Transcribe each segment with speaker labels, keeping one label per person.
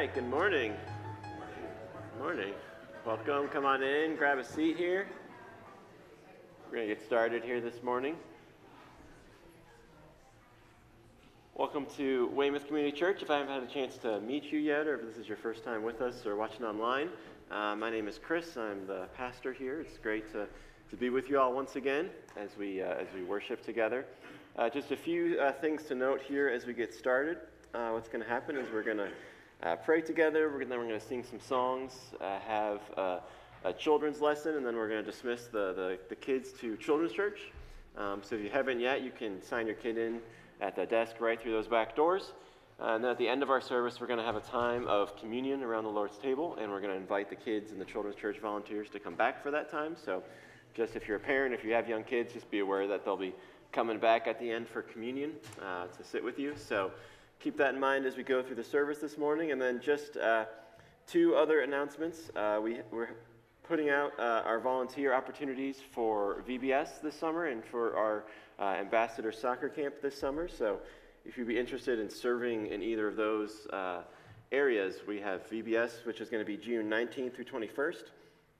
Speaker 1: right, good morning. Good morning. Welcome. Come on in, grab a seat here. We're going to get started here this morning. Welcome to Weymouth Community Church. If I haven't had a chance to meet you yet, or if this is your first time with us or watching online, uh, my name is Chris. I'm the pastor here. It's great to, to be with you all once again as we, uh, as we worship together. Uh, just a few uh, things to note here as we get started. Uh, what's going to happen is we're going to uh, pray together. We're then we're going to sing some songs, uh, have uh, a children's lesson, and then we're going to dismiss the, the, the, kids to children's church. Um, so if you haven't yet, you can sign your kid in at the desk right through those back doors. Uh, and then at the end of our service, we're going to have a time of communion around the Lord's table, and we're going to invite the kids and the children's church volunteers to come back for that time. So just if you're a parent, if you have young kids, just be aware that they'll be coming back at the end for communion uh, to sit with you. So keep that in mind as we go through the service this morning. And then just uh, two other announcements. Uh, we, we're putting out uh, our volunteer opportunities for VBS this summer and for our uh, ambassador soccer camp this summer. So if you'd be interested in serving in either of those uh, areas, we have VBS, which is going to be June 19th through 21st.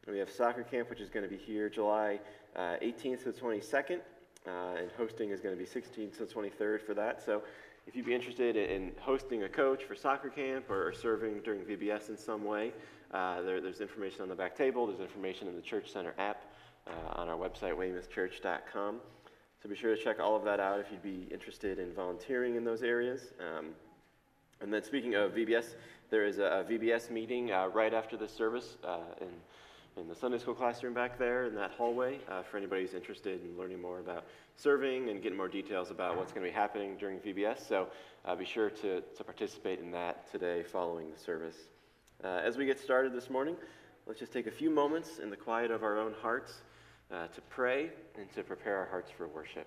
Speaker 1: And we have soccer camp, which is going to be here July 18th to the 22nd. and hosting is going to be 16th to the 23rd for that. So if you'd be interested in hosting a coach for soccer camp or, serving during VBS in some way, uh, there, there's information on the back table. There's information in the Church Center app uh, on our website, weymouthchurch.com. So be sure to check all of that out if you'd be interested in volunteering in those areas. Um, and then speaking of VBS, there is a, a VBS meeting uh, right after this service uh, in in the Sunday school classroom back there in that hallway uh, for anybody who's interested in learning more about serving and getting more details about what's going to be happening during VBS. So uh, be sure to, to participate in that today following the service. Uh, as we get started this morning, let's just take a few moments in the quiet of our own hearts uh, to pray and to prepare our hearts for worship.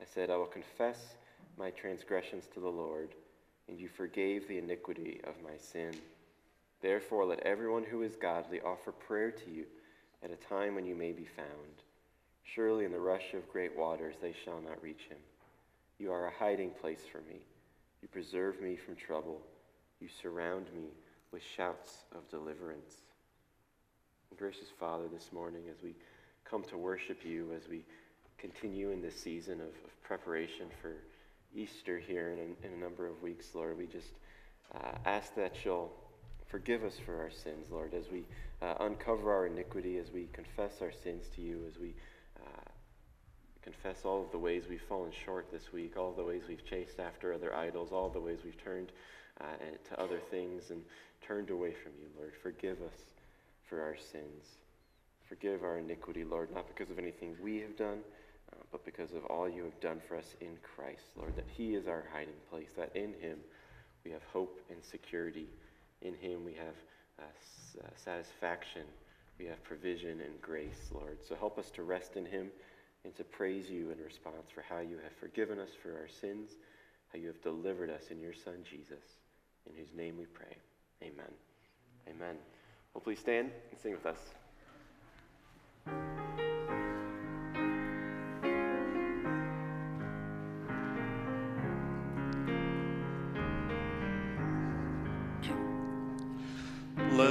Speaker 1: I said, I will confess my transgressions to the Lord, and you forgave the iniquity of my sin. Therefore, let everyone who is godly offer prayer to you at a time when you may be found. Surely in the rush of great waters they shall not reach him. You are a hiding place for me. You preserve me from trouble. You surround me with shouts of deliverance. Gracious Father, this morning as we come to worship you as we continue in this season of, of preparation for Easter here in a, in a, number of weeks, Lord. We just uh, ask that you'll forgive us for our sins, Lord, as we uh, uncover our iniquity, as we confess our sins to you, as we uh, confess all of the ways we've fallen short this week, all of the ways we've chased after other idols, all of the ways we've turned uh, to other things and turned away from you, Lord. Forgive us for our sins. Forgive our iniquity, Lord, not because of anything we have done, but because of all you have done for us in Christ, Lord, that He is our hiding place, that in Him we have hope and security. In Him we have uh, uh, satisfaction, we have provision and grace, Lord. So help us to rest in Him and to praise you in response for how you have forgiven us for our sins, how you have delivered us in your Son, Jesus, in whose name we pray. Amen. Amen. Well, please stand and sing with us.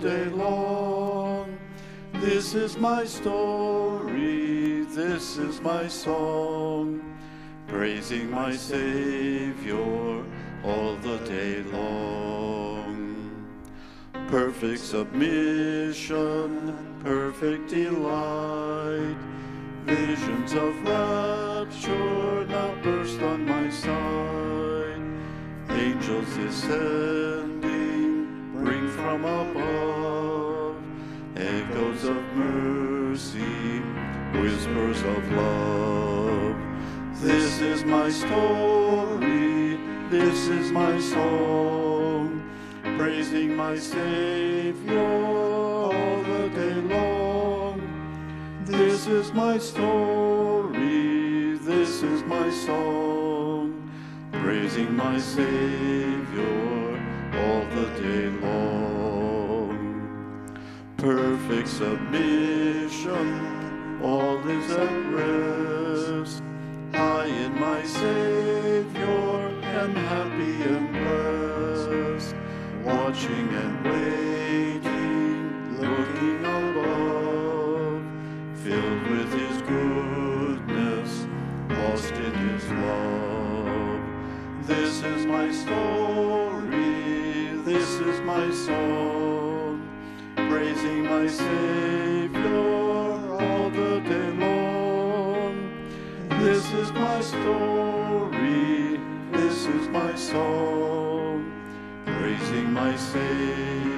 Speaker 2: day long. This is my story, this is my song, praising my Savior all the day long. Perfect submission, perfect delight, visions of rapture now burst on my sight. Angels descending, bring from above echoes of mercy, whispers of love. This is my story, this is my song, praising my Savior all the day long. This is my story, this is my song, praising my Savior all the day long. Perfect submission, all is at rest. I in my Savior am happy and blessed, watching and waiting, looking above, filled with His goodness, lost in His love. This is my story, Savior all the day. This is my story, this is my song, praising my Savior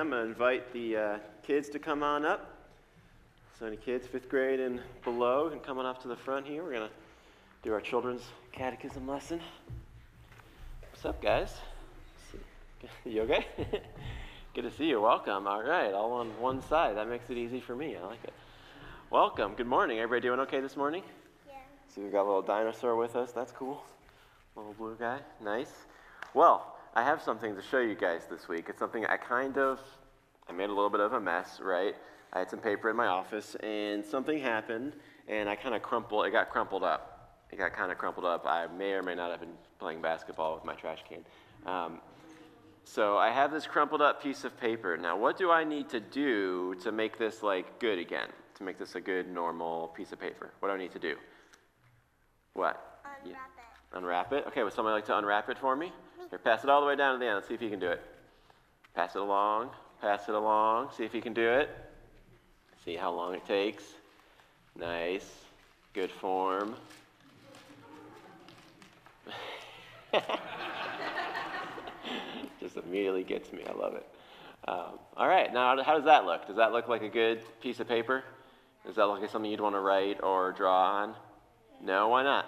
Speaker 1: I'm going to invite the uh, kids to come on up. So, any kids, fifth grade and below, can come on up to the front here. We're going to do our children's catechism lesson. What's up, guys? You okay? Good to see you. Welcome. All right, all on one side. That makes it easy for me. I like it. Welcome. Good morning. Everybody doing okay this morning?
Speaker 3: Yeah.
Speaker 1: So we've got a little dinosaur with us. That's cool. Little blue guy. Nice. Well, I have something to show you guys this week. It's something I kind of, I made a little bit of a mess, right? I had some paper in my office, and something happened, and I kind of crumpled. It got crumpled up. It got kind of crumpled up. I may or may not have been playing basketball with my trash can. Um, so I have this crumpled up piece of paper. Now, what do I need to do to make this like good again? To make this a good, normal piece of paper? What do I need to do? What?
Speaker 3: Unwrap
Speaker 1: Yeah.
Speaker 3: it.
Speaker 1: Unwrap it? Okay, would somebody like to unwrap it for me? Here, pass it all the way down to the end. Let's see if you can do it. Pass it along. Pass it along. See if you can do it. See how long it takes. Nice. Good form. Just immediately gets me. I love it. Um, all right, now how does that look? Does that look like a good piece of paper? Does that look like something you'd want to write or draw on? No, why not?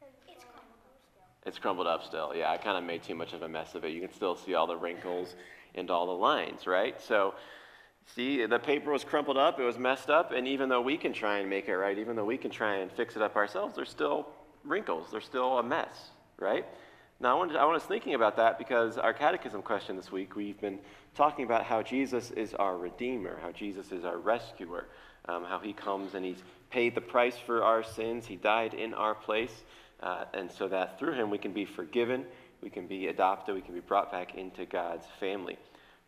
Speaker 3: It's crumbled still.
Speaker 1: It's crumbled up still. Yeah, I kind of made too much of a mess of it. You can still see all the wrinkles and all the lines, right? So, see, the paper was crumpled up, it was messed up, and even though we can try and make it right, even though we can try and fix it up ourselves, there's still wrinkles. There's still a mess, right? Now, I, wanted, I was thinking about that because our catechism question this week, we've been talking about how Jesus is our Redeemer, how Jesus is our rescuer, um, how he comes and he's paid the price for our sins, he died in our place, uh, and so that through him we can be forgiven, we can be adopted, we can be brought back into God's family.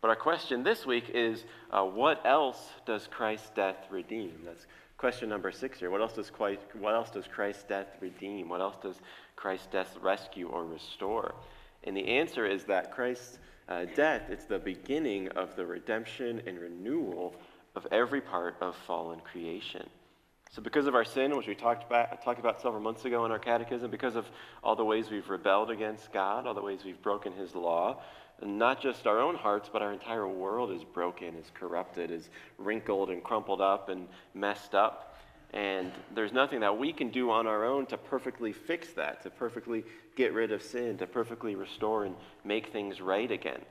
Speaker 1: But our question this week is uh, what else does Christ's death redeem? That's question number six here. What else does Christ, what else does Christ's death redeem? What else does Christ's death rescue or restore? And the answer is that Christ's uh, death is the beginning of the redemption and renewal of every part of fallen creation. So, because of our sin, which we talked about, talked about several months ago in our catechism, because of all the ways we've rebelled against God, all the ways we've broken His law, not just our own hearts, but our entire world is broken, is corrupted, is wrinkled and crumpled up and messed up. And there's nothing that we can do on our own to perfectly fix that, to perfectly get rid of sin, to perfectly restore and make things right again.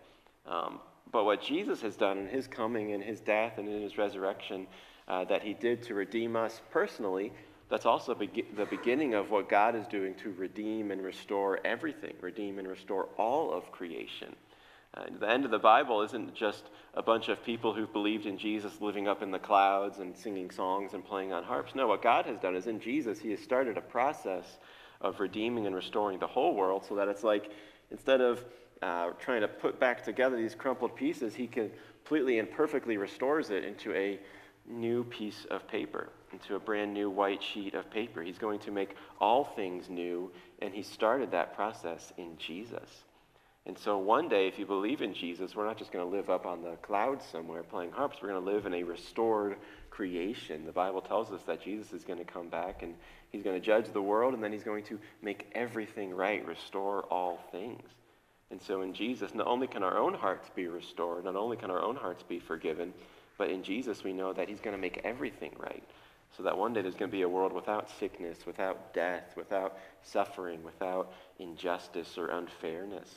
Speaker 1: Um, but what Jesus has done in his coming and his death and in his resurrection, uh, that he did to redeem us personally, that's also be- the beginning of what God is doing to redeem and restore everything, redeem and restore all of creation. The end of the Bible isn't just a bunch of people who've believed in Jesus living up in the clouds and singing songs and playing on harps. No, what God has done is in Jesus, He has started a process of redeeming and restoring the whole world so that it's like instead of uh, trying to put back together these crumpled pieces, He completely and perfectly restores it into a new piece of paper, into a brand new white sheet of paper. He's going to make all things new, and He started that process in Jesus. And so one day, if you believe in Jesus, we're not just going to live up on the clouds somewhere playing harps. We're going to live in a restored creation. The Bible tells us that Jesus is going to come back and he's going to judge the world and then he's going to make everything right, restore all things. And so in Jesus, not only can our own hearts be restored, not only can our own hearts be forgiven, but in Jesus we know that he's going to make everything right. So that one day there's going to be a world without sickness, without death, without suffering, without injustice or unfairness.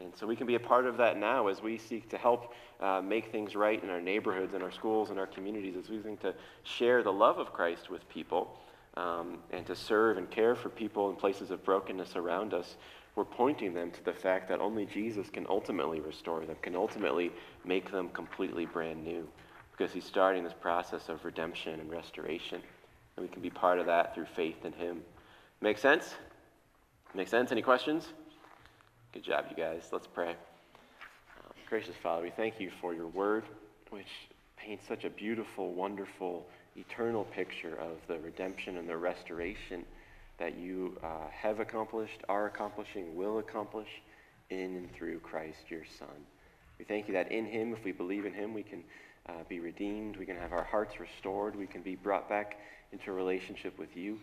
Speaker 1: And so we can be a part of that now as we seek to help uh, make things right in our neighborhoods, in our schools, in our communities, as we seek to share the love of Christ with people um, and to serve and care for people in places of brokenness around us. We're pointing them to the fact that only Jesus can ultimately restore them, can ultimately make them completely brand new, because he's starting this process of redemption and restoration. And we can be part of that through faith in him. Make sense? Make sense? Any questions? Good job, you guys. Let's pray. Um, gracious Father, we thank you for your word, which paints such a beautiful, wonderful, eternal picture of the redemption and the restoration that you uh, have accomplished, are accomplishing, will accomplish in and through Christ, your Son. We thank you that in him, if we believe in him, we can uh, be redeemed, we can have our hearts restored, we can be brought back into a relationship with you.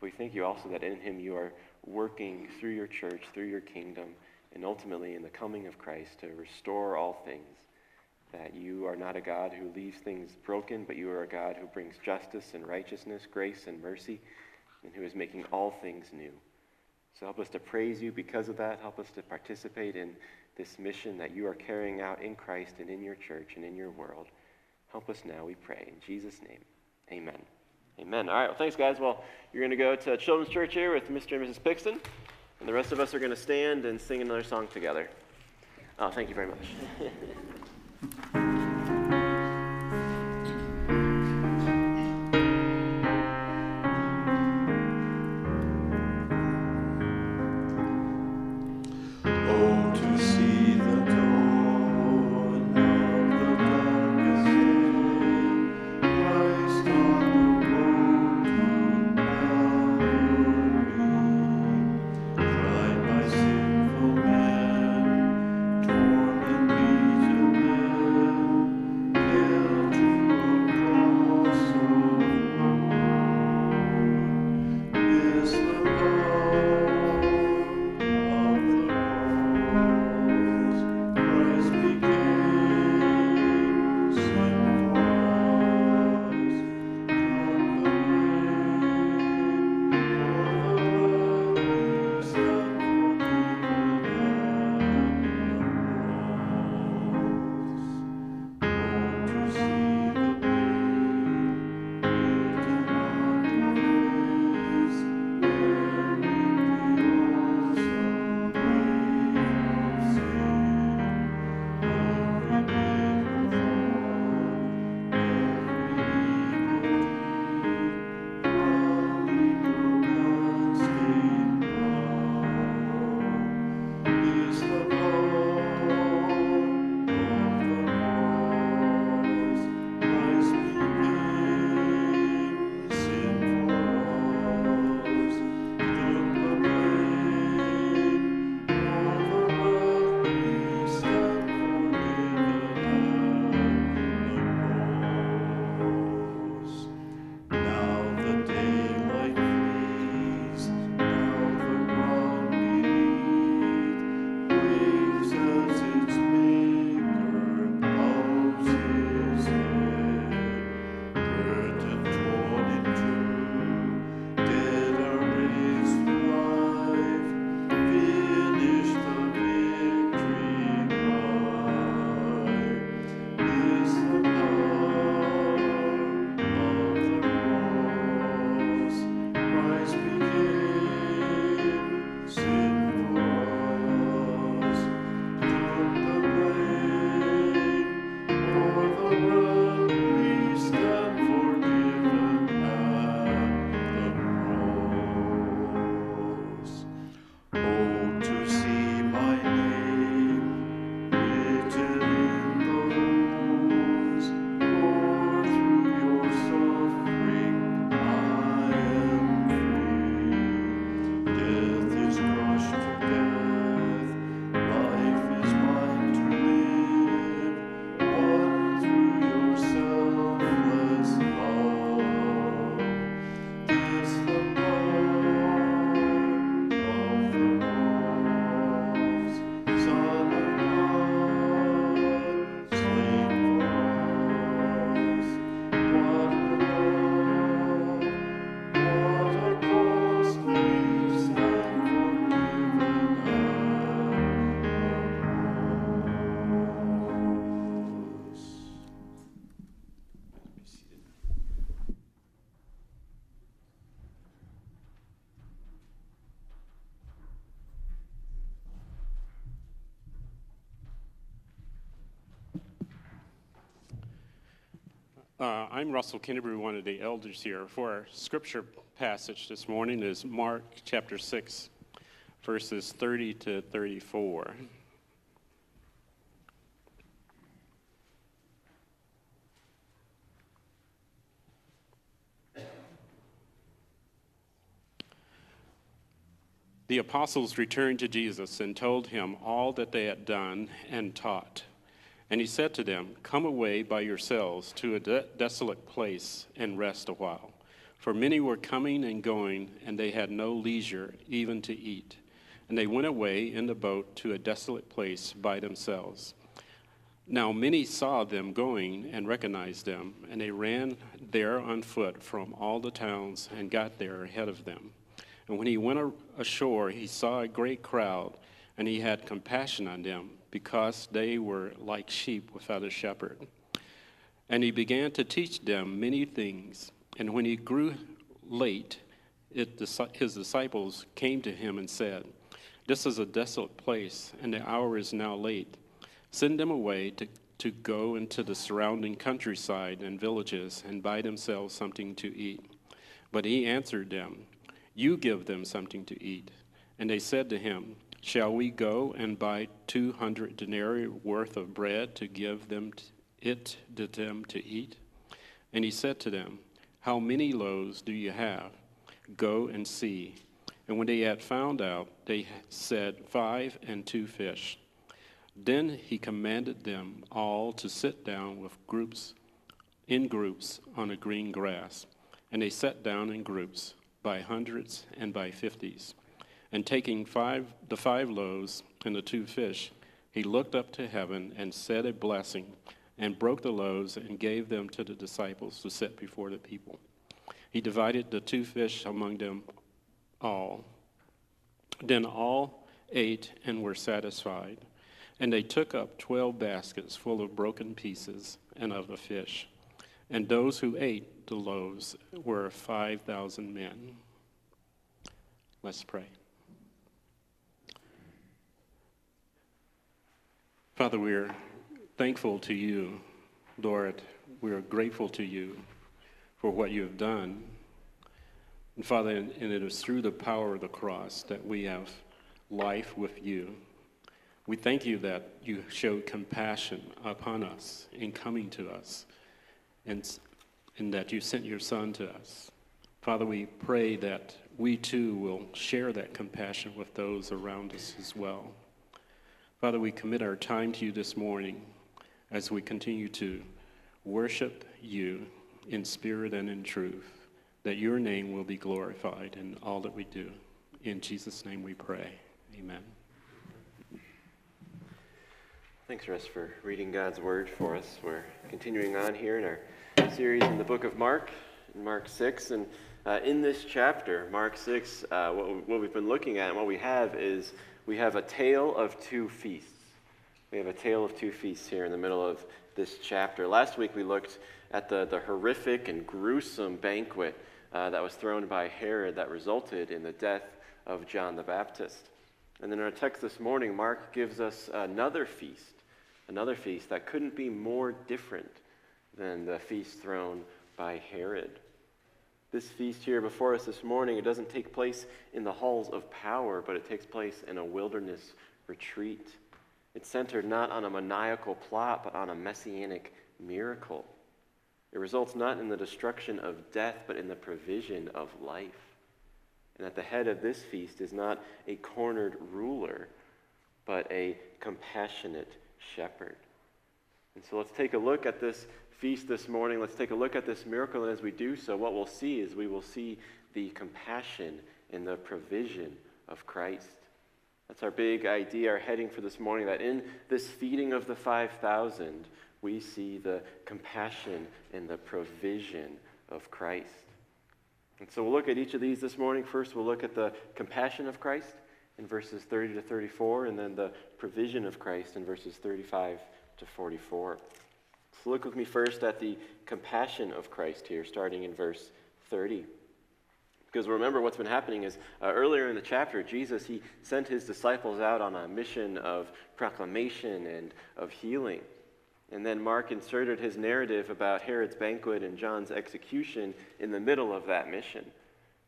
Speaker 1: We thank you also that in him you are working through your church, through your kingdom,
Speaker 2: and ultimately in the coming of Christ to restore all things. That you are not a God who leaves things broken, but you are a God who brings justice and righteousness, grace and mercy, and who is making all things new. So help us to praise you because of that. Help us to participate in this mission that you are carrying out in Christ and in your church and in your world. Help us now, we pray. In Jesus' name, amen. Amen. All right, well, thanks, guys. Well, you're going to go to Children's Church here with Mr. and Mrs. Pixton, and the rest of us are going to stand and sing another song together. Oh, thank you very much.
Speaker 3: Uh, I'm Russell Kinnebrew, one of the elders here. For our scripture passage this morning is Mark chapter 6, verses 30 to 34. The apostles returned to Jesus and told him all that they had done and taught. And he said to them, Come away by yourselves to a de- desolate place and rest a while. For many were coming and going, and they had no leisure even to eat. And they went away in the boat to a desolate place by themselves. Now many saw them going and recognized them, and they ran there on foot from all the towns and got there ahead of them. And when he went ashore, he saw a great crowd, and he had compassion on them, because they were like sheep without a shepherd. And he began to teach them many things. And when he grew late, it, his disciples came to him and said, This is a desolate place, and the hour is now late. Send them away to, to go into the surrounding countryside and villages and buy themselves something to eat. But he answered them, You give them something to eat. And they said to him, Shall we go and buy 200 denarii worth of bread to give them it to them to eat? And he said to them, How many loaves do you have? Go and see. And when they had found out, they said, Five and two fish. Then he commanded them all to sit down with groups, in groups on the green grass. And they sat down in groups, by hundreds and by fifties. And taking five, the five loaves and the two fish, he looked up to heaven and said a blessing, and broke the loaves and gave them to the disciples to set before the people. He divided the two fish among them all. Then all ate and were satisfied. And they took up twelve baskets full of broken pieces and of the fish. And those who ate the loaves were 5,000 men. Let's pray. Father, we're thankful to you, Lord. We're grateful to you for what you have done. And Father, and it is through the power of the cross that we have life with you. We thank you that you showed compassion upon us in coming to us and, and that you sent your Son to us. Father, we pray that we too will share that compassion with those around us as well. Father, we commit our time to you this morning as we continue to worship you in spirit and in truth, that your name will be glorified in all that we do. In Jesus' name we pray. Amen.
Speaker 1: Thanks, Russ, for reading God's word for us. We're continuing on here in our series in the book of Mark, Mark 6. And uh, in this chapter, Mark 6, uh, what, what we've been looking at and what we have is we have a tale of two feasts. We have a tale of two feasts here in the middle of this chapter. Last week we looked at the, the horrific and gruesome banquet uh, that was thrown by Herod that resulted in the death of John the Baptist. And then in our text this morning, Mark gives us another feast, another feast that couldn't be more different than the feast thrown by Herod. This feast here before us this morning, it doesn't take place in the halls of power, but it takes place in a wilderness retreat. It's centered not on a maniacal plot, but on a messianic miracle. It results not in the destruction of death, but in the provision of life. And at the head of this feast is not a cornered ruler, but a compassionate shepherd. And so let's take a look at this feast this morning. Let's take a look at this miracle. And as we do so, what we'll see is we will see the compassion and the provision of Christ. That's our big idea, our heading for this morning, that in this feeding of the 5,000, we see the compassion and the provision of Christ. And so we'll look at each of these this morning. First, we'll look at the compassion of Christ in verses 30 to 34, and then the provision of Christ in verses 35 to 44. So look with me first at the compassion of Christ here, starting in verse 30. Because remember, what's been happening is uh, earlier in the chapter, Jesus, he sent his disciples out on a mission of proclamation and of healing. And then Mark inserted his narrative about Herod's banquet and John's execution in the middle of that mission.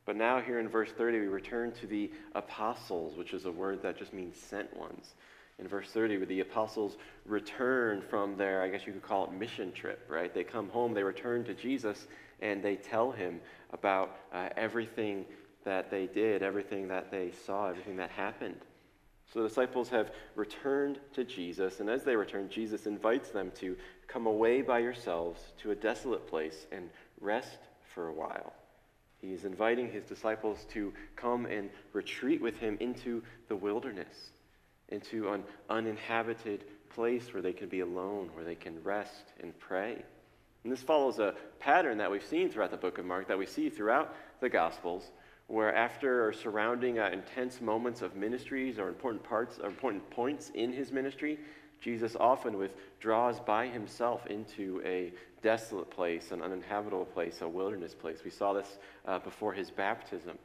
Speaker 1: But now, here in verse 30, we return to the apostles, which is a word that just means sent ones. In verse 30, where the apostles return from their, I guess you could call it mission trip, right? They come home, they return to Jesus, and they tell him about uh, everything that they did, everything that they saw, everything that happened. So the disciples have returned to Jesus, and as they return, Jesus invites them to come away by yourselves to a desolate place and rest for a while. He's inviting his disciples to come and retreat with him into the wilderness, into an uninhabited place where they can be alone, where they can rest and pray. And this follows a pattern that we've seen throughout the book of Mark, that we see throughout the Gospels, where after surrounding uh, intense moments of ministries or important parts or important points in his ministry, Jesus often withdraws by himself into a desolate place, an uninhabitable place, a wilderness place. We saw this uh, before his baptism.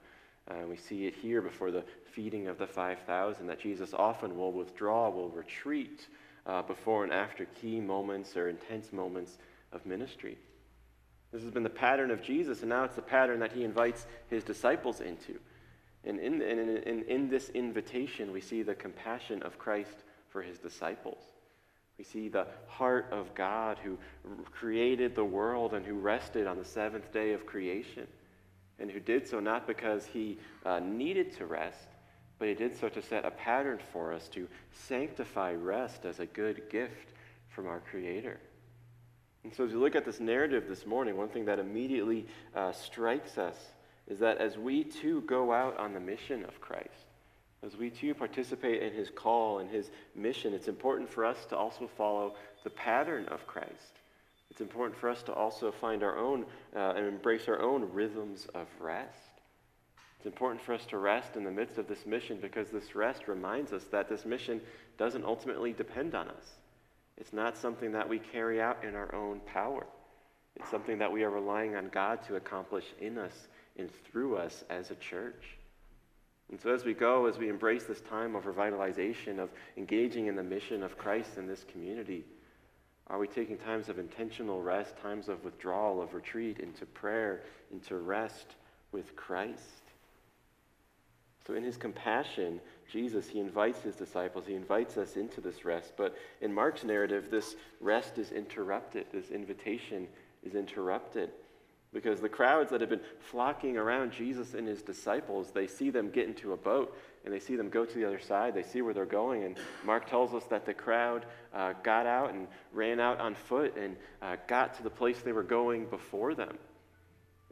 Speaker 1: Uh, we see it here before the feeding of the 5,000 that Jesus often will withdraw, will retreat uh, before and after key moments or intense moments of ministry. This has been the pattern of Jesus, and now it's the pattern that he invites his disciples into. And in, in, in, in this invitation, we see the compassion of Christ for his disciples. We see the heart of God who created the world and who rested on the seventh day of creation, and who did so not because he uh, needed to rest, but he did so to set a pattern for us to sanctify rest as a good gift from our Creator. And so, as we look at this narrative this morning, one thing that immediately uh, strikes us is that as we too go out on the mission of Christ, as we too participate in his call and his mission, it's important for us to also follow the pattern of Christ. It's important for us to also find our own uh, and embrace our own rhythms of rest. It's important for us to rest in the midst of this mission because this rest reminds us that this mission doesn't ultimately depend on us. It's not something that we carry out in our own power. It's something that we are relying on God to accomplish in us and through us as a church. And so, as we go, as we embrace this time of revitalization, of engaging in the mission of Christ in this community, are we taking times of intentional rest, times of withdrawal, of retreat into prayer, into rest with Christ? So, in his compassion, Jesus, he invites his disciples, he invites us into this rest. But in Mark's narrative, this rest is interrupted, this invitation is interrupted. Because the crowds that have been flocking around Jesus and his disciples, they see them get into a boat and they see them go to the other side. They see where they're going. And Mark tells us that the crowd uh, got out and ran out on foot and uh, got to the place they were going before them.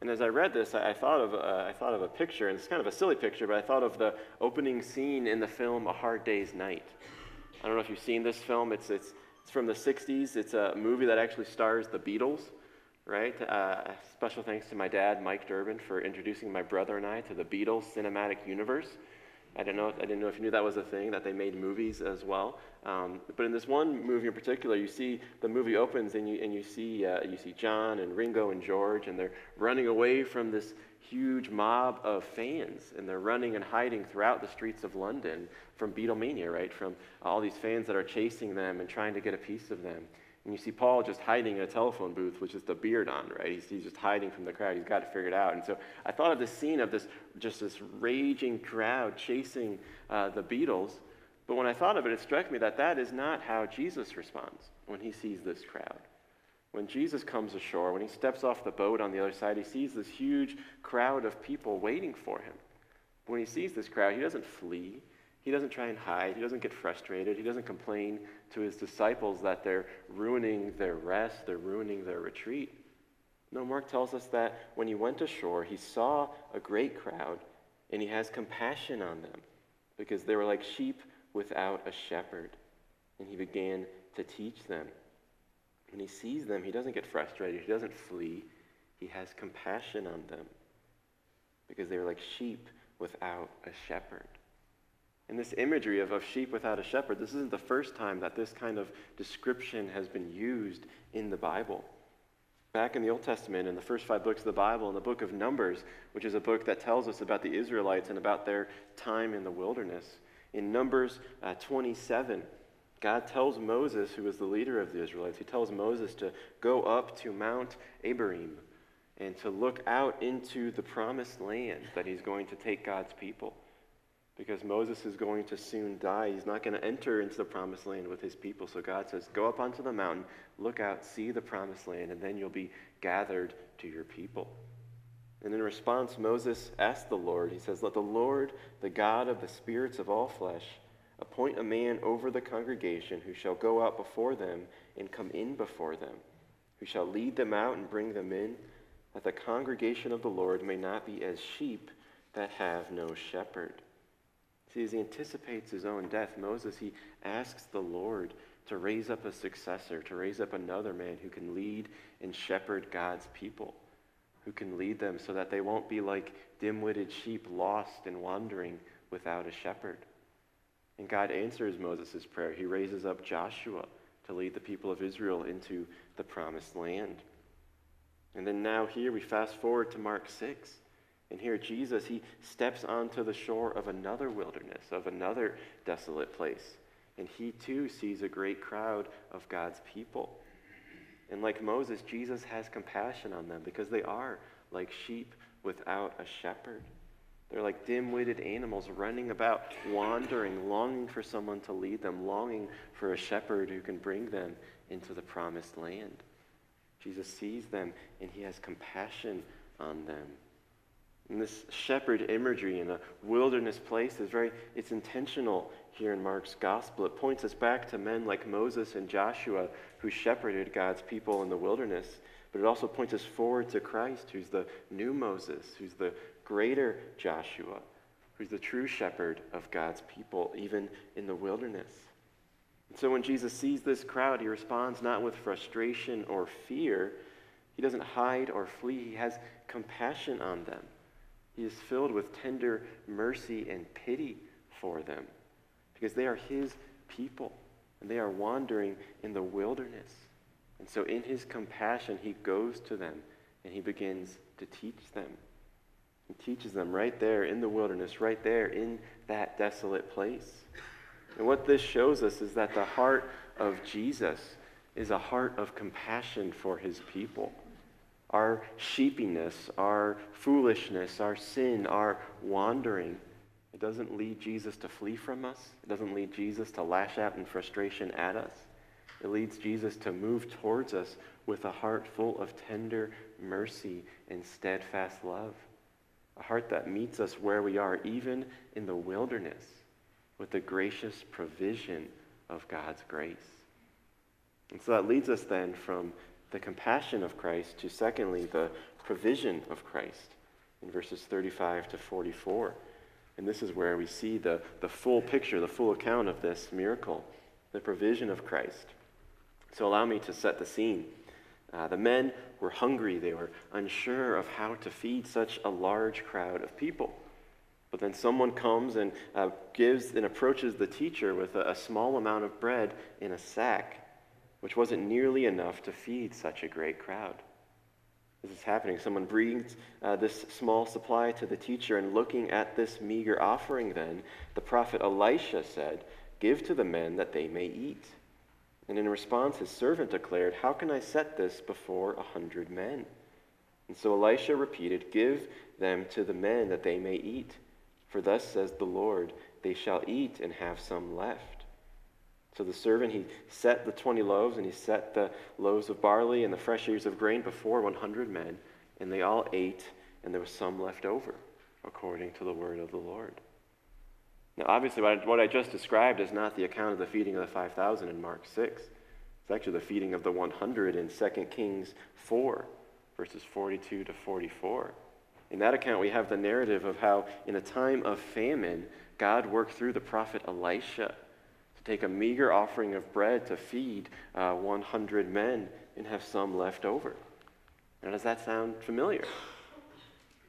Speaker 1: And as I read this, I, I thought of uh, I thought of a picture, and it's kind of a silly picture, but I thought of the opening scene in the film A Hard Day's Night. I don't know if you've seen this film. It's it's it's from the '60s. It's a movie that actually stars the Beatles right? Uh, special thanks to my dad, Mike Durbin, for introducing my brother and I to the Beatles cinematic universe. I didn't know. If, I didn't know if you knew that was a thing that they made movies as well. Um, but in this one movie in particular, you see the movie opens and you and you see uh, you see John and Ringo and George and they're running away from this huge mob of fans and they're running and hiding throughout the streets of London from Beatlemania, right? From all these fans that are chasing them and trying to get a piece of them. And you see Paul just hiding in a telephone booth with just a beard on, right? He's, he's just hiding from the crowd. He's got it figured out. And so I thought of this scene of this just this raging crowd chasing uh, the Beatles. But when I thought of it, it struck me that that is not how Jesus responds when he sees this crowd. When Jesus comes ashore, when he steps off the boat on the other side, he sees this huge crowd of people waiting for him. When he sees this crowd, he doesn't flee. He doesn't try and hide. He doesn't get frustrated. He doesn't complain to his disciples that they're ruining their rest, they're ruining their retreat. No, Mark tells us that when he went ashore, he saw a great crowd and he has compassion on them because they were like sheep without a shepherd. And he began to teach them. When he sees them, he doesn't get frustrated, he doesn't flee. He has compassion on them because they were like sheep without a shepherd. And this imagery of, of sheep without a shepherd, this isn't the first time that this kind of description has been used in the Bible. Back in the Old Testament, in the first five books of the Bible, in the book of Numbers, which is a book that tells us about the Israelites and about their time in the wilderness, in Numbers uh, 27, God tells Moses, who was the leader of the Israelites, he tells Moses to go up to Mount Abarim and to look out into the promised land that he's going to take God's people because Moses is going to soon die. He's not going to enter into the promised land with his people. So God says, Go up onto the mountain, look out, see the promised land, and then you'll be gathered to your people. And in response, Moses asked the Lord, He says, Let the Lord, the God of the spirits of all flesh, appoint a man over the congregation who shall go out before them and come in before them, who shall lead them out and bring them in that the congregation of the Lord may not be as sheep that have no shepherd. See, as he anticipates his own death, Moses, he asks the Lord to raise up a successor, to raise up another man who can lead and shepherd God's people, who can lead them so that they won't be like dim witted sheep lost and wandering without a shepherd. And God answers Moses' prayer. He raises up Joshua to lead the people of Israel into the promised land. And then now, here we fast forward to Mark 6. And here, Jesus, he steps onto the shore of another wilderness, of another desolate place. And he too sees a great crowd of God's people. And like Moses, Jesus has compassion on them because they are like sheep without a shepherd. They're like dim witted animals running about, wandering, longing for someone to lead them, longing for a shepherd who can bring them into the promised land. Jesus sees them and he has compassion on them. And this shepherd imagery in a wilderness place is very, it's intentional here in Mark's gospel. It points us back to men like Moses and Joshua who shepherded God's people in the wilderness. But it also points us forward to Christ, who's the new Moses, who's the greater Joshua, who's the true shepherd of God's people, even in the wilderness. And so when Jesus sees this crowd, he responds not with frustration or fear. He doesn't hide or flee. He has compassion on them. He is filled with tender mercy and pity for them because they are his people and they are wandering in the wilderness. And so, in his compassion, he goes to them and he begins to teach them. He teaches them right there in the wilderness, right there in that desolate place. And what this shows us is that the heart of Jesus is a heart of compassion for his people. Our sheepiness, our foolishness, our sin, our wandering, it doesn't lead Jesus to flee from us. It doesn't lead Jesus to lash out in frustration at us. It leads Jesus to move towards us with a heart full of tender mercy and steadfast love. A heart that meets us where we are, even in the wilderness with the gracious provision of God's grace. And so that leads us then from the compassion of Christ to, secondly, the provision of Christ in verses 35 to 44. And this is where we see the, the full picture, the full account of this miracle, the provision of Christ. So allow me to set the scene. Uh, the men were hungry, they were unsure of how to feed such a large crowd of people. But then someone comes and uh, gives and approaches the teacher with a, a small amount of bread in a sack, which wasn't nearly enough to feed such a great crowd. This is happening. Someone brings uh, this small supply to the teacher, and looking at this meager offering, then, the prophet Elisha said, Give to the men that they may eat. And in response, his servant declared, How can I set this before a hundred men? And so Elisha repeated, Give them to the men that they may eat. For thus says the Lord, they shall eat and have some left. So the servant, he set the 20 loaves and he set the loaves of barley and the fresh ears of grain before 100 men, and they all ate, and there was some left over, according to the word of the Lord. Now, obviously, what I just described is not the account of the feeding of the 5,000 in Mark 6. It's actually the feeding of the 100 in 2 Kings 4, verses 42 to 44. In that account, we have the narrative of how, in a time of famine, God worked through the prophet Elisha take a meager offering of bread to feed uh, 100 men and have some left over. Now, does that sound familiar?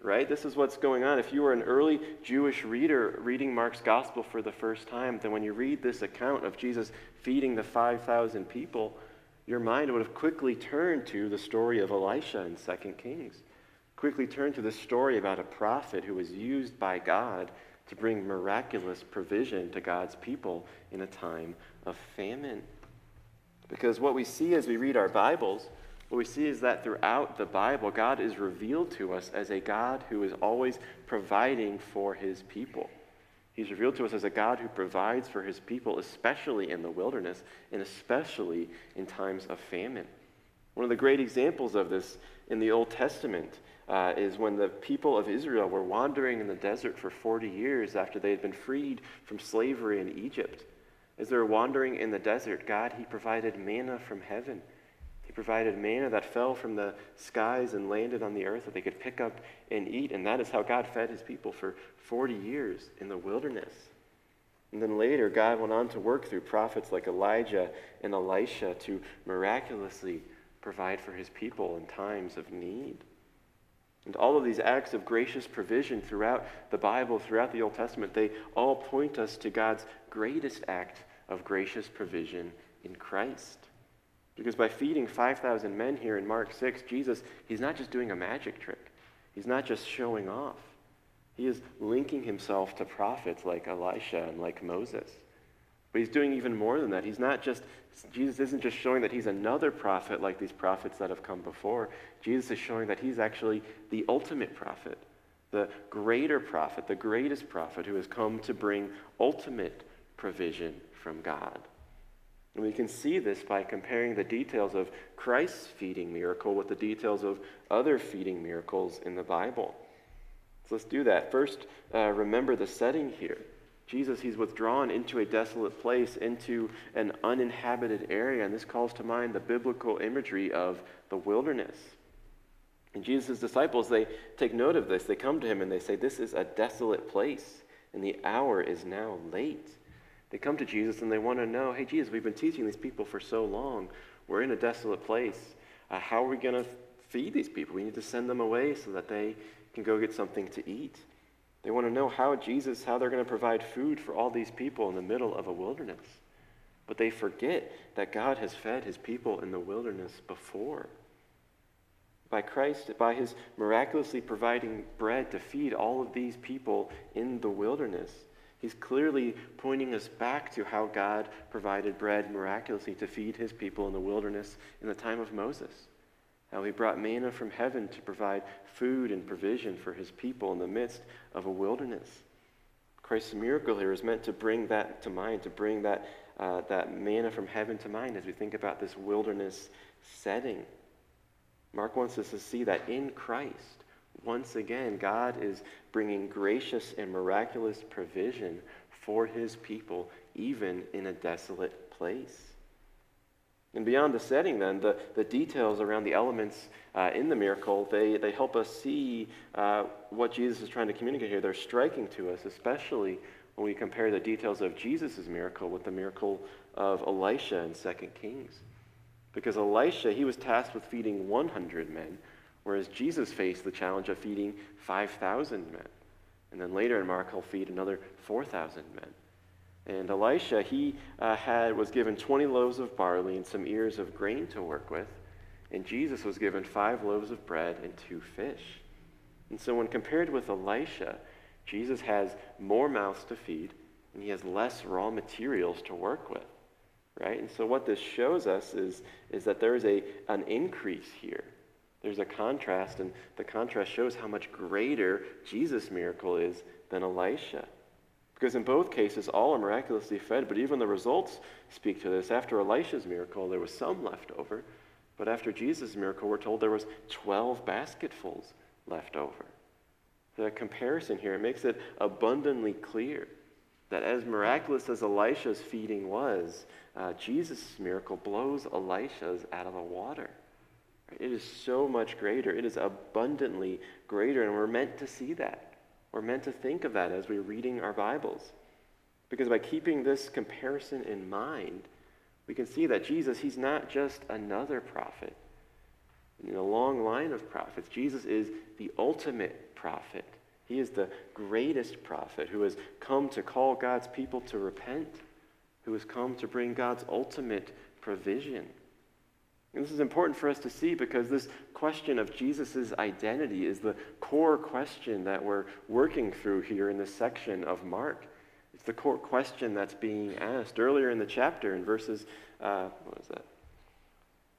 Speaker 1: Right? This is what's going on. If you were an early Jewish reader reading Mark's gospel for the first time, then when you read this account of Jesus feeding the 5,000 people, your mind would have quickly turned to the story of Elisha in 2 Kings quickly turn to the story about a prophet who was used by God to bring miraculous provision to God's people in a time of famine. Because what we see as we read our Bibles, what we see is that throughout the Bible, God is revealed to us as a God who is always providing for his people. He's revealed to us as a God who provides for his people, especially in the wilderness and especially in times of famine. One of the great examples of this in the Old Testament uh, is when the people of Israel were wandering in the desert for 40 years after they had been freed from slavery in Egypt. As they were wandering in the desert, God, He provided manna from heaven. He provided manna that fell from the skies and landed on the earth that they could pick up and eat. And that is how God fed his people for 40 years in the wilderness. And then later, God went on to work through prophets like Elijah and Elisha to miraculously provide for his people in times of need. And all of these acts of gracious provision throughout the Bible, throughout the Old Testament, they all point us to God's greatest act of gracious provision in Christ. Because by feeding 5,000 men here in Mark 6, Jesus, he's not just doing a magic trick. He's not just showing off. He is linking himself to prophets like Elisha and like Moses. But he's doing even more than that. He's not just, Jesus isn't just showing that he's another prophet like these prophets that have come before. Jesus is showing that he's actually the ultimate prophet, the greater prophet, the greatest prophet who has come to bring ultimate provision from God. And we can see this by comparing the details of Christ's feeding miracle with the details of other feeding miracles in the Bible. So let's do that. First, uh, remember the setting here. Jesus, he's withdrawn into a desolate place, into an uninhabited area, and this calls to mind the biblical imagery of the wilderness. And Jesus' disciples, they take note of this. They come to him and they say, This is a desolate place, and the hour is now late. They come to Jesus and they want to know, Hey, Jesus, we've been teaching these people for so long. We're in a desolate place. Uh, how are we going to feed these people? We need to send them away so that they can go get something to eat. They want to know how Jesus, how they're going to provide food for all these people in the middle of a wilderness. But they forget that God has fed his people in the wilderness before. By Christ, by his miraculously providing bread to feed all of these people in the wilderness, he's clearly pointing us back to how God provided bread miraculously to feed his people in the wilderness in the time of Moses. How he brought manna from heaven to provide food and provision for his people in the midst of a wilderness. Christ's miracle here is meant to bring that to mind, to bring that, uh, that manna from heaven to mind as we think about this wilderness setting. Mark wants us to see that in Christ, once again, God is bringing gracious and miraculous provision for his people, even in a desolate place. And beyond the setting, then, the, the details around the elements uh, in the miracle, they, they help us see uh, what Jesus is trying to communicate here. They're striking to us, especially when we compare the details of Jesus' miracle with the miracle of Elisha in 2 Kings. Because Elisha, he was tasked with feeding 100 men, whereas Jesus faced the challenge of feeding 5,000 men. And then later in Mark, he'll feed another 4,000 men. And Elisha, he uh, had, was given 20 loaves of barley and some ears of grain to work with. And Jesus was given five loaves of bread and two fish. And so, when compared with Elisha, Jesus has more mouths to feed and he has less raw materials to work with. Right? And so, what this shows us is, is that there is a, an increase here. There's a contrast, and the contrast shows how much greater Jesus' miracle is than Elisha. Because in both cases, all are miraculously fed, but even the results speak to this. After Elisha's miracle, there was some left over, but after Jesus' miracle, we're told there was 12 basketfuls left over. The comparison here, it makes it abundantly clear that as miraculous as Elisha's feeding was, uh, Jesus' miracle blows Elisha's out of the water. It is so much greater. It is abundantly greater, and we're meant to see that. We're meant to think of that as we're reading our Bibles. Because by keeping this comparison in mind, we can see that Jesus, he's not just another prophet. In a long line of prophets, Jesus is the ultimate prophet. He is the greatest prophet who has come to call God's people to repent, who has come to bring God's ultimate provision. And this is important for us to see because this question of Jesus' identity is the core question that we're working through here in this section of Mark. It's the core question that's being asked earlier in the chapter in verses, uh, what is that?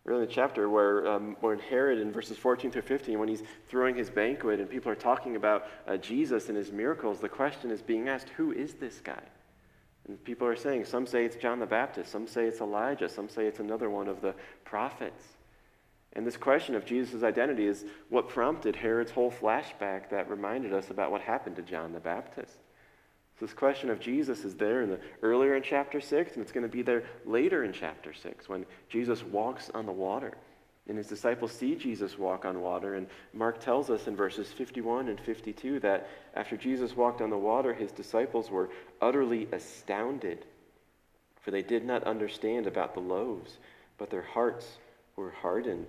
Speaker 1: Early in the chapter where, um, where Herod in verses 14 through 15, when he's throwing his banquet and people are talking about uh, Jesus and his miracles, the question is being asked, who is this guy? And people are saying, some say it's John the Baptist, some say it's Elijah, some say it's another one of the prophets. And this question of Jesus' identity is what prompted Herod's whole flashback that reminded us about what happened to John the Baptist. So this question of Jesus is there in the, earlier in chapter 6, and it's going to be there later in chapter 6 when Jesus walks on the water. And his disciples see Jesus walk on water. And Mark tells us in verses 51 and 52 that after Jesus walked on the water, his disciples were utterly astounded, for they did not understand about the loaves, but their hearts were hardened.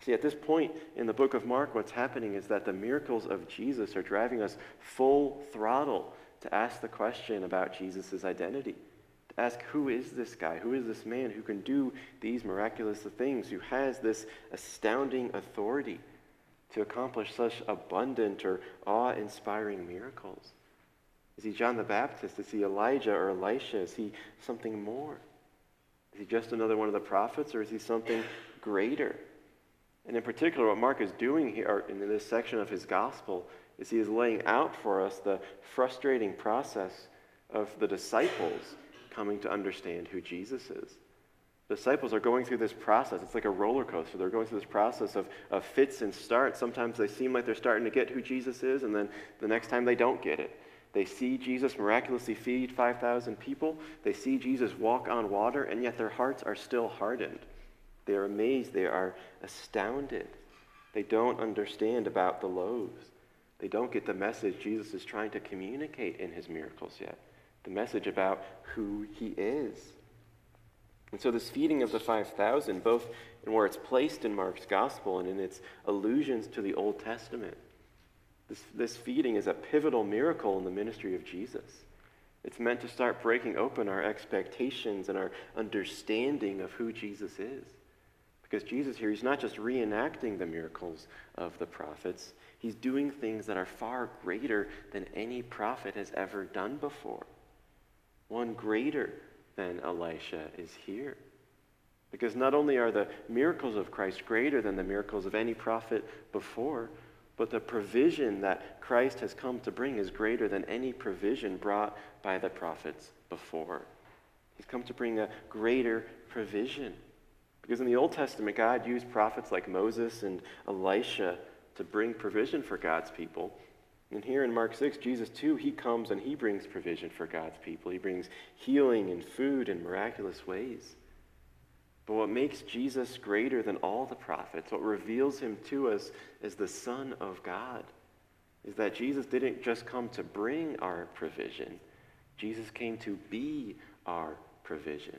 Speaker 1: See, at this point in the book of Mark, what's happening is that the miracles of Jesus are driving us full throttle to ask the question about Jesus' identity ask who is this guy? Who is this man who can do these miraculous things, who has this astounding authority to accomplish such abundant or awe inspiring miracles? Is he John the Baptist? Is he Elijah or Elisha? Is he something more? Is he just another one of the prophets or is he something greater? And in particular, what Mark is doing here in this section of his gospel is he is laying out for us the frustrating process of the disciples coming to understand who Jesus is. Disciples are going through this process. It's like a roller coaster. They're going through this process of, of fits and starts. Sometimes they seem like they're starting to get who Jesus is, and then the next time they don't get it. They see Jesus miraculously feed 5,000 people. They see Jesus walk on water, and yet their hearts are still hardened. They are amazed. They are astounded. They don't understand about the loaves. They don't get the message Jesus is trying to communicate in his miracles yet the message about who he is. And so, this feeding of the 5,000, both in where it's placed in Mark's gospel and in its allusions to the Old Testament, this, this feeding is a pivotal miracle in the ministry of Jesus. It's meant to start breaking open our expectations and our understanding of who Jesus is. Because Jesus here, he's not just reenacting the miracles of the prophets, he's doing things that are far greater than any prophet has ever done before. One greater than Elisha is here. Because not only are the miracles of Christ greater than the miracles of any prophet before, but the provision that Christ has come to bring is greater than any provision brought by the prophets before. He's come to bring a greater provision. Because in the Old Testament, God used prophets like Moses and Elisha to bring provision for God's people. And here in Mark 6, Jesus too, he comes and he brings provision for God's people. He brings healing and food in miraculous ways. But what makes Jesus greater than all the prophets, what reveals him to us as the Son of God, is that Jesus didn't just come to bring our provision, Jesus came to be our provision.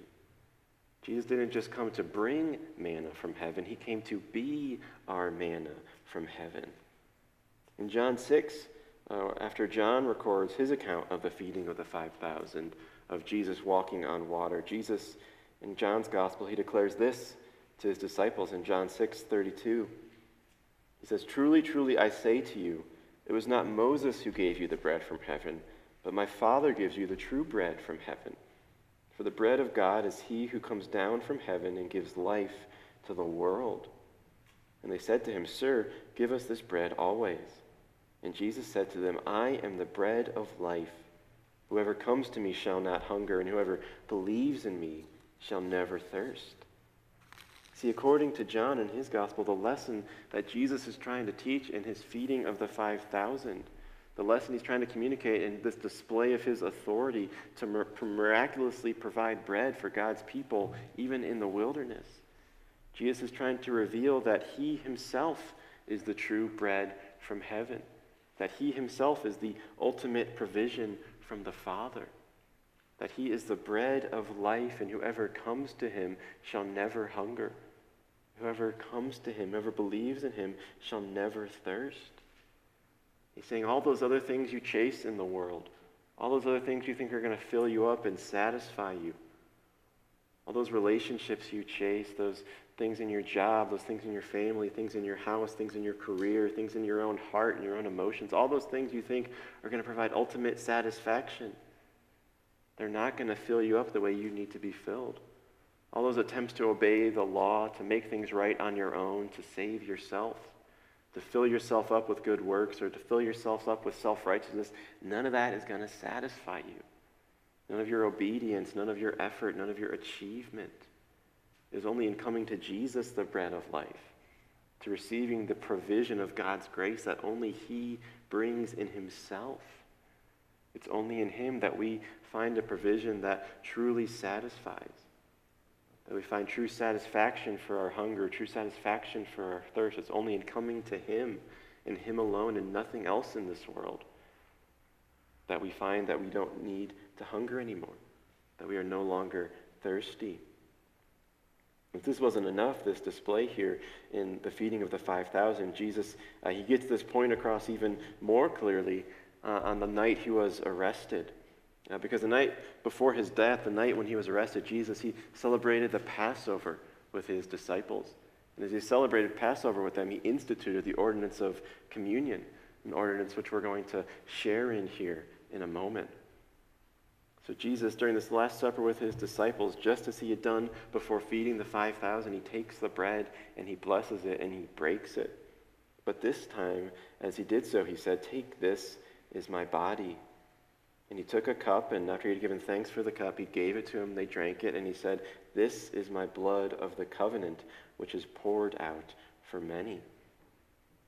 Speaker 1: Jesus didn't just come to bring manna from heaven, he came to be our manna from heaven. In John 6, uh, after John records his account of the feeding of the 5,000, of Jesus walking on water, Jesus, in John's gospel, he declares this to his disciples in John 6 32. He says, Truly, truly, I say to you, it was not Moses who gave you the bread from heaven, but my Father gives you the true bread from heaven. For the bread of God is he who comes down from heaven and gives life to the world. And they said to him, Sir, give us this bread always. And Jesus said to them, I am the bread of life. Whoever comes to me shall not hunger, and whoever believes in me shall never thirst. See, according to John in his gospel, the lesson that Jesus is trying to teach in his feeding of the 5,000, the lesson he's trying to communicate in this display of his authority to miraculously provide bread for God's people, even in the wilderness. Jesus is trying to reveal that he himself is the true bread from heaven that he himself is the ultimate provision from the Father, that he is the bread of life, and whoever comes to him shall never hunger. Whoever comes to him, whoever believes in him, shall never thirst. He's saying all those other things you chase in the world, all those other things you think are going to fill you up and satisfy you, all those relationships you chase, those things in your job, those things in your family, things in your house, things in your career, things in your own heart and your own emotions, all those things you think are going to provide ultimate satisfaction. They're not going to fill you up the way you need to be filled. All those attempts to obey the law, to make things right on your own, to save yourself, to fill yourself up with good works, or to fill yourself up with self righteousness, none of that is going to satisfy you. None of your obedience, none of your effort, none of your achievement is only in coming to Jesus, the bread of life, to receiving the provision of God's grace that only He brings in Himself. It's only in Him that we find a provision that truly satisfies, that we find true satisfaction for our hunger, true satisfaction for our thirst. It's only in coming to Him and Him alone and nothing else in this world that we find that we don't need to hunger anymore, that we are no longer thirsty. If this wasn't enough, this display here in the feeding of the 5,000, Jesus, uh, he gets this point across even more clearly uh, on the night he was arrested. Uh, because the night before his death, the night when he was arrested, Jesus, he celebrated the Passover with his disciples. And as he celebrated Passover with them, he instituted the ordinance of communion, an ordinance which we're going to share in here in a moment. So, Jesus, during this Last Supper with his disciples, just as he had done before feeding the 5,000, he takes the bread and he blesses it and he breaks it. But this time, as he did so, he said, Take this is my body. And he took a cup, and after he had given thanks for the cup, he gave it to them. They drank it, and he said, This is my blood of the covenant, which is poured out for many.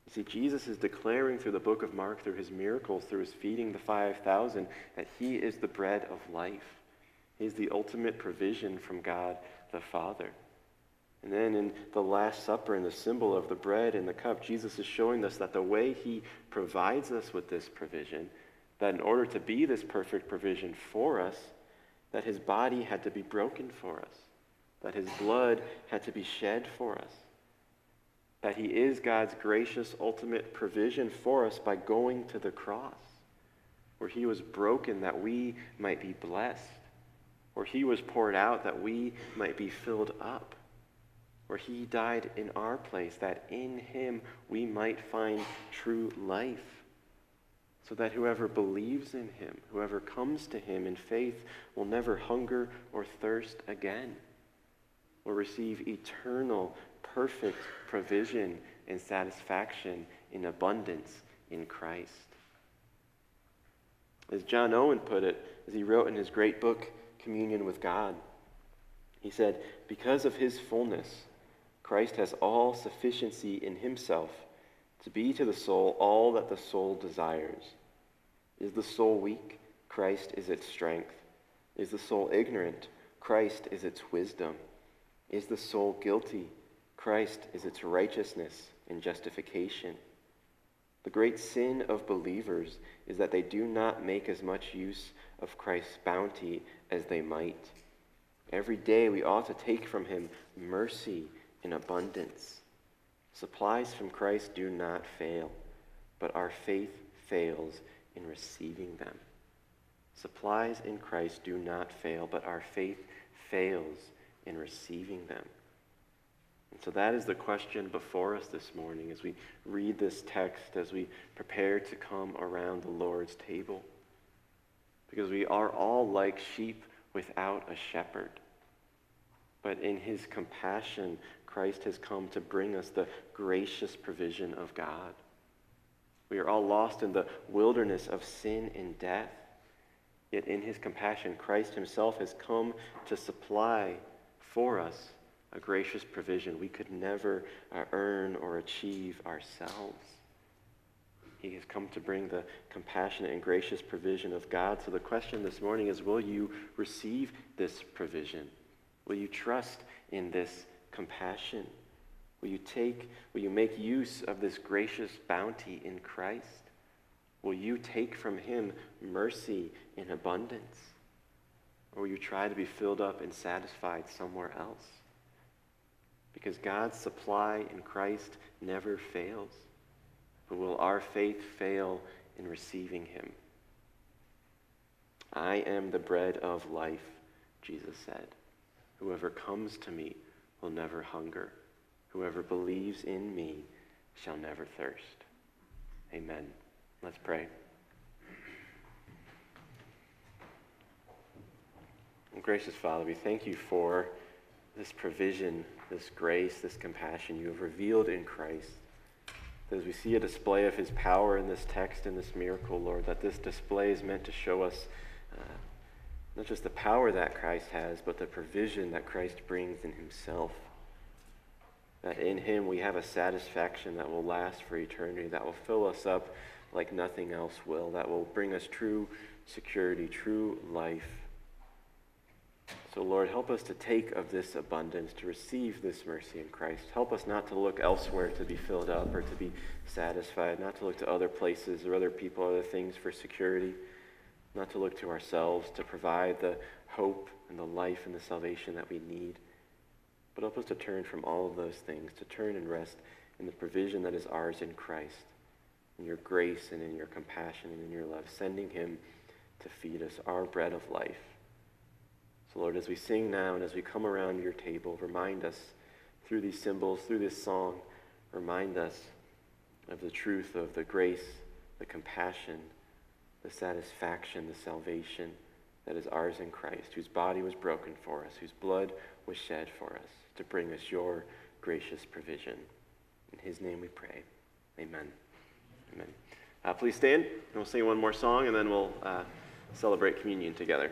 Speaker 1: You see, Jesus is declaring through the book of Mark, through his miracles, through his feeding the 5,000, that he is the bread of life. He is the ultimate provision from God the Father. And then in the Last Supper, in the symbol of the bread and the cup, Jesus is showing us that the way he provides us with this provision, that in order to be this perfect provision for us, that his body had to be broken for us, that his blood had to be shed for us that he is God's gracious ultimate provision for us by going to the cross, where he was broken that we might be blessed, where he was poured out that we might be filled up, where he died in our place that in him we might find true life. So that whoever believes in him, whoever comes to him in faith, will never hunger or thirst again, will receive eternal perfect provision and satisfaction in abundance in Christ. As John Owen put it, as he wrote in his great book, Communion with God, he said, Because of his fullness, Christ has all sufficiency in himself to be to the soul all that the soul desires. Is the soul weak? Christ is its strength. Is the soul ignorant? Christ is its wisdom. Is the soul guilty? Christ is its righteousness and justification. The great sin of believers is that they do not make as much use of Christ's bounty as they might. Every day we ought to take from him mercy in abundance. Supplies from Christ do not fail, but our faith fails in receiving them. Supplies in Christ do not fail, but our faith fails in receiving them. And so that is the question before us this morning as we read this text, as we prepare to come around the Lord's table. Because we are all like sheep without a shepherd. But in his compassion, Christ has come to bring us the gracious provision of God. We are all lost in the wilderness of sin and death. Yet in his compassion, Christ himself has come to supply for us a gracious provision we could never uh, earn or achieve ourselves. He has come to bring the compassionate and gracious provision of God. So the question this morning is will you receive this provision? Will you trust in this compassion? Will you take, will you make use of this gracious bounty in Christ? Will you take from him mercy in abundance? Or will you try to be filled up and satisfied somewhere else? Because God's supply in Christ never fails. But will our faith fail in receiving him? I am the bread of life, Jesus said. Whoever comes to me will never hunger. Whoever believes in me shall never thirst. Amen. Let's pray. gracious Father, we thank you for this provision this grace, this compassion you have revealed in Christ. As we see a display of his power in this text, in this miracle, Lord, that this display is meant to show us uh, not just the power that Christ has, but the provision that Christ brings in himself. That in him we have a satisfaction that will last for eternity, that will fill us up like nothing else will, that will bring us true security, true life.
Speaker 2: So, Lord, help us to take of this abundance, to receive this mercy in Christ. Help us not to look elsewhere to be filled up or to be satisfied, not to look to other places or other people, other things for security, not to look to ourselves to provide the hope and the life and the salvation that we need. But help us to turn from all of those things, to turn and rest in the provision that is ours in Christ, in your grace and in your compassion and in your love, sending him to feed us our bread of life. So, Lord, as we sing now and as we come around your table, remind us through these symbols, through this song, remind us of the truth of the grace, the compassion, the satisfaction, the salvation that is ours in Christ, whose body was broken for us, whose blood was shed for us, to bring us your gracious provision. In his name we pray. Amen. Amen. Uh, please stand, and we'll sing one more song, and then we'll uh, celebrate communion together.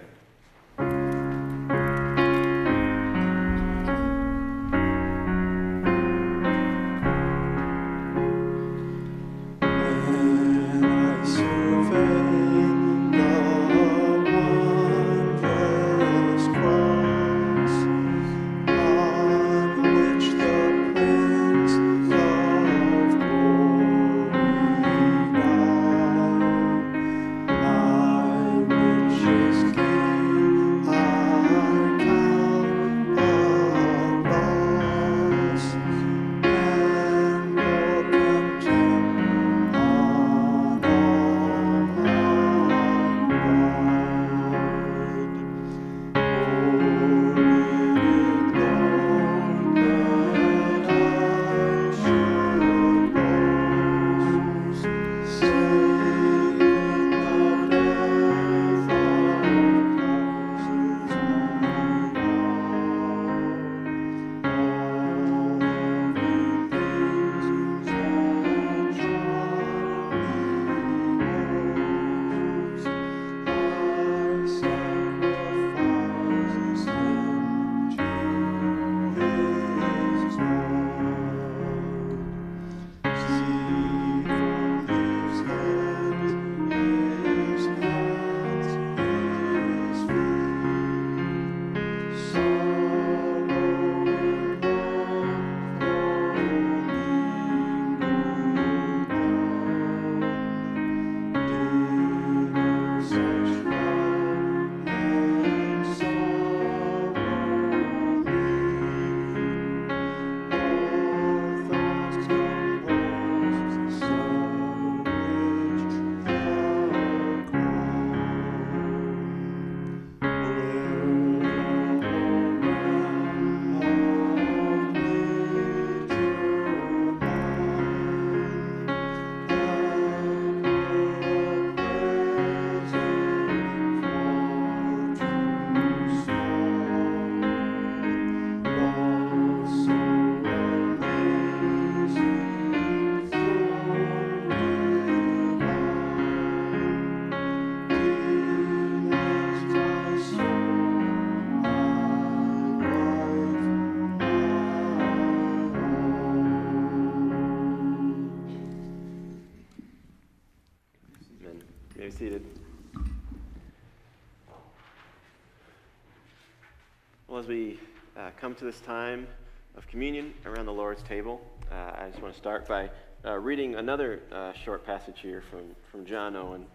Speaker 2: As we uh, come to this time of communion around the Lord's table, uh, I just want to start by uh, reading another uh, short passage here from, from John Owen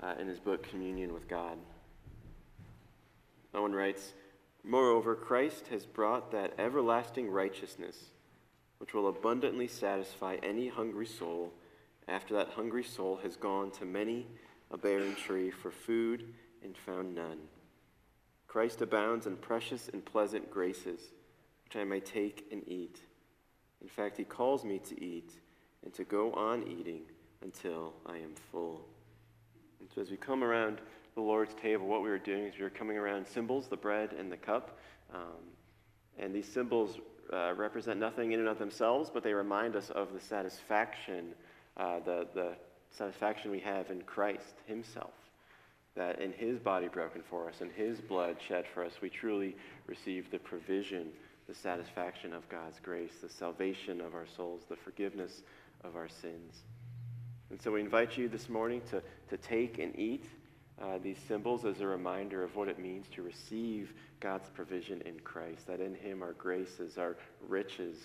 Speaker 2: uh, in his book, Communion with God. Owen writes Moreover, Christ has brought that everlasting righteousness which will abundantly satisfy any hungry soul after that hungry soul has gone to many a barren tree for food and found none. Christ abounds in precious and pleasant graces, which I may take and eat. In fact, he calls me to eat and to go on eating until I am full. And so as we come around the Lord's table, what we are doing is we are coming around symbols, the bread and the cup. Um, and these symbols uh, represent nothing in and of themselves, but they remind us of the satisfaction, uh, the, the satisfaction we have in Christ himself that in his body broken for us and his blood shed for us, we truly receive the provision, the satisfaction of God's grace, the salvation of our souls, the forgiveness of our sins. And so we invite you this morning to, to take and eat
Speaker 1: uh, these symbols as a reminder of what it means to receive God's provision in Christ, that in Him our graces, our riches,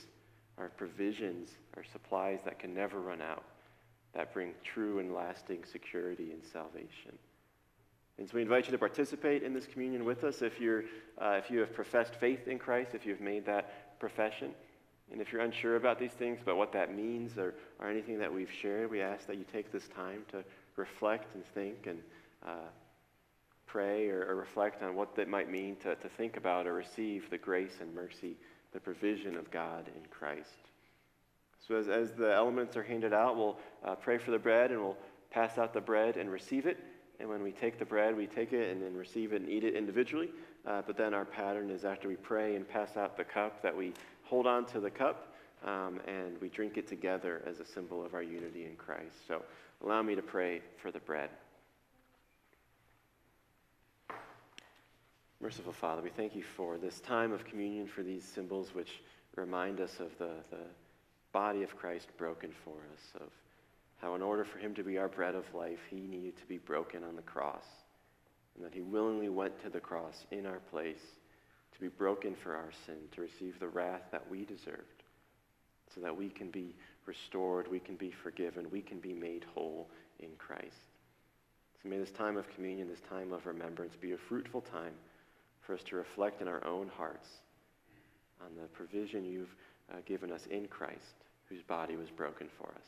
Speaker 1: our provisions, our supplies that can never run out, that bring true and lasting security and salvation. And so we invite you to participate in this communion with us if, you're, uh, if you have professed faith in Christ, if you've made that profession. And if you're unsure about these things, about what that means or, or anything that we've shared, we ask that you take this time to reflect and think and uh, pray or, or, reflect on what that might mean to, to think about or receive the grace and mercy, the provision of God in Christ. So as, as the elements are handed out, we'll uh, pray for the bread and we'll pass out the bread and receive it. And when we take the bread, we take it and then receive it and eat it individually. Uh, but then our pattern is after we pray and pass out the cup, that we hold on to the cup um, and we drink it together as a symbol of our unity in Christ. So allow me to pray for the bread. Merciful Father, we thank you for this time of communion, for these symbols which remind us of the, the body of Christ broken for us, of how, in order for him to be our bread of life, he needed to be broken on the cross, and that he willingly went to the cross in our place to be broken for our sin, to receive the wrath that we deserved, so that we can be restored, we can be forgiven, we can be made whole in Christ. So may this time of communion, this time of remembrance, be a fruitful time for us to reflect in our own hearts on the provision you've uh, given us in Christ, whose body was broken for us.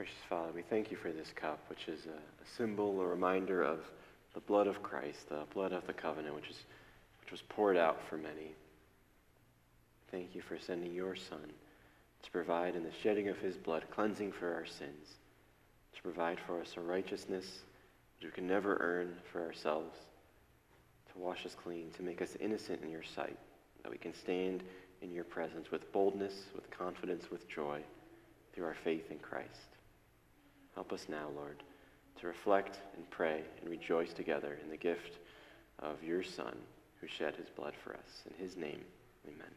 Speaker 1: Gracious Father, we thank you for this cup, which is a, a, symbol, a reminder of the blood of Christ, the blood of the covenant, which, is, which was poured out for many. Thank you for sending your Son to provide in the shedding of his blood cleansing for our sins, to provide for us a righteousness which we can never earn for ourselves, to wash us clean, to make us innocent in your sight, that we can stand in your presence with boldness, with confidence, with joy through our faith in Christ. Help us now, Lord, to reflect and pray and rejoice together in the gift of your Son who shed his blood for us. In his name, amen.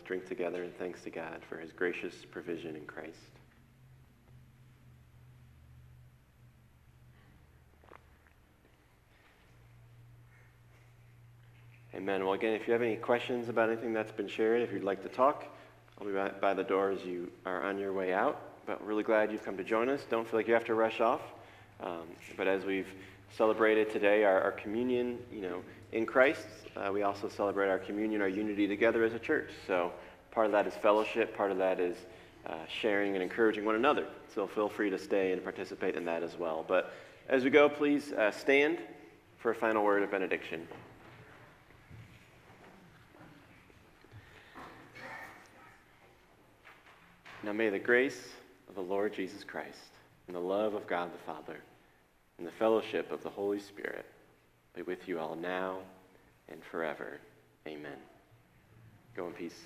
Speaker 1: Drink together in thanks to God for his gracious provision in Christ. Amen. Well, again, if you have any questions about anything that's been shared, if you'd like to talk, I'll be by, by the door as you are on your way out. But really glad you've come to join us. Don't feel like you have to rush off. Um, but as we've celebrated today our, our communion, you know, in Christ, uh, we also celebrate our communion, our unity together as a church. So part of that is fellowship. Part of that is uh, sharing and encouraging one another. So feel free to stay and participate in that as well. But as we go, please uh, stand for a final word of benediction. Now may the grace of the Lord Jesus Christ and the love of God the Father and the fellowship of the Holy Spirit be with you all now and forever. Amen. Go in peace.